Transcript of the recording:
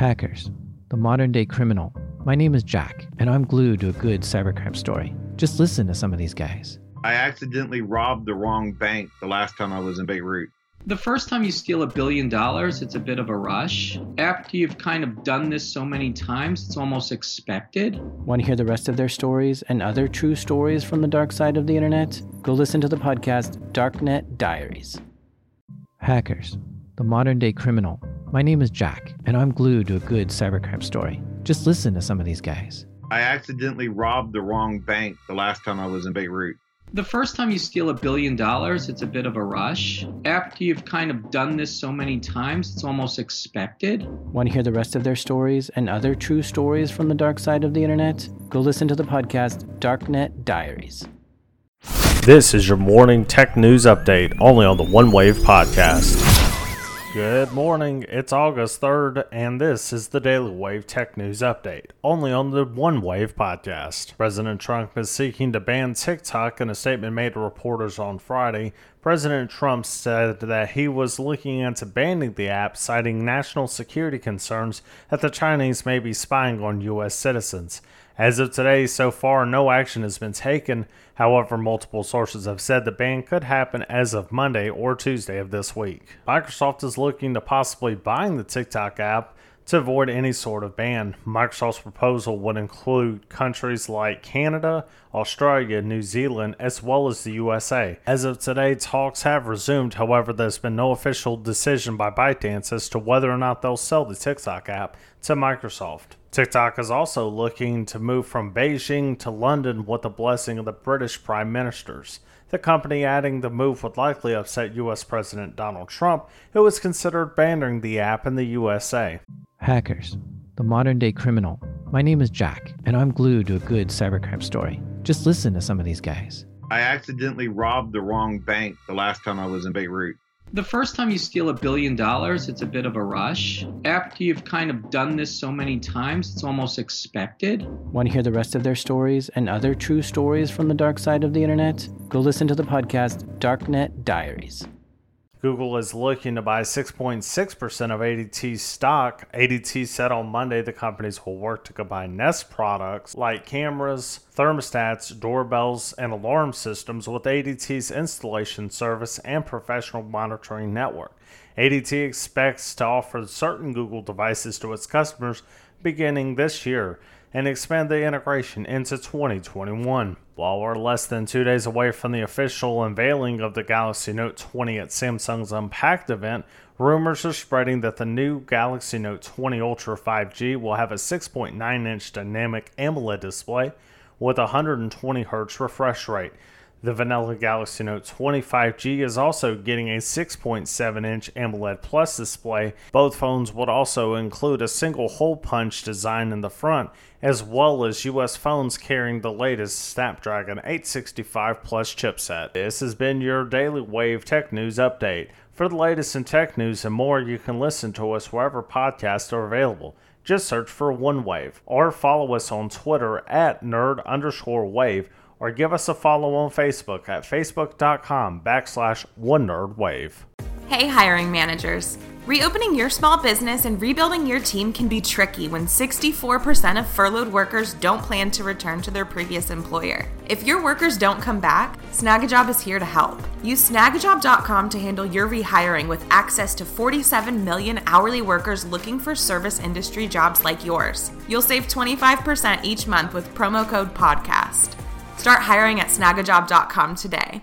Hackers, the modern day criminal. My name is Jack, and I'm glued to a good cybercrime story. Just listen to some of these guys. I accidentally robbed the wrong bank the last time I was in Beirut. The first time you steal a billion dollars, it's a bit of a rush. After you've kind of done this so many times, it's almost expected. Want to hear the rest of their stories and other true stories from the dark side of the internet? Go listen to the podcast Darknet Diaries. Hackers, the modern day criminal. My name is Jack, and I'm glued to a good cybercrime story. Just listen to some of these guys. I accidentally robbed the wrong bank the last time I was in Beirut. The first time you steal a billion dollars, it's a bit of a rush. After you've kind of done this so many times, it's almost expected. Want to hear the rest of their stories and other true stories from the dark side of the internet? Go listen to the podcast Darknet Diaries. This is your morning tech news update only on the One Wave podcast. Good morning. It's August 3rd, and this is the Daily Wave Tech News Update, only on the One Wave podcast. President Trump is seeking to ban TikTok in a statement made to reporters on Friday. President Trump said that he was looking into banning the app, citing national security concerns that the Chinese may be spying on U.S. citizens. As of today, so far, no action has been taken. However, multiple sources have said the ban could happen as of Monday or Tuesday of this week. Microsoft is looking to possibly buying the TikTok app to avoid any sort of ban. Microsoft's proposal would include countries like Canada, Australia, New Zealand, as well as the USA. As of today, talks have resumed. However, there's been no official decision by ByteDance as to whether or not they'll sell the TikTok app to Microsoft. TikTok is also looking to move from Beijing to London with the blessing of the British Prime Ministers. The company adding the move would likely upset US President Donald Trump, who has considered banning the app in the USA. Hackers, the modern day criminal. My name is Jack, and I'm glued to a good cybercrime story. Just listen to some of these guys. I accidentally robbed the wrong bank the last time I was in Beirut. The first time you steal a billion dollars, it's a bit of a rush. After you've kind of done this so many times, it's almost expected. Want to hear the rest of their stories and other true stories from the dark side of the internet? Go listen to the podcast Darknet Diaries. Google is looking to buy 6.6% of ADT's stock. ADT said on Monday the companies will work to combine Nest products like cameras, thermostats, doorbells, and alarm systems with ADT's installation service and professional monitoring network. ADT expects to offer certain Google devices to its customers beginning this year and expand the integration into 2021. While we're less than two days away from the official unveiling of the Galaxy Note 20 at Samsung's Unpacked event, rumors are spreading that the new Galaxy Note 20 Ultra 5G will have a 6.9 inch dynamic AMOLED display with a 120 Hz refresh rate. The vanilla Galaxy Note 20 5G is also getting a 6.7 inch AMOLED Plus display. Both phones would also include a single hole punch design in the front, as well as US phones carrying the latest Snapdragon 865 Plus chipset. This has been your Daily Wave Tech News Update. For the latest in tech news and more, you can listen to us wherever podcasts are available. Just search for OneWave or follow us on Twitter at nerd underscore wave or give us a follow on Facebook at facebook.com backslash one nerd wave. Hey, hiring managers. Reopening your small business and rebuilding your team can be tricky when 64% of furloughed workers don't plan to return to their previous employer. If your workers don't come back, Snagajob is here to help. Use snagajob.com to handle your rehiring with access to 47 million hourly workers looking for service industry jobs like yours. You'll save 25% each month with promo code PODCAST. Start hiring at snagajob.com today.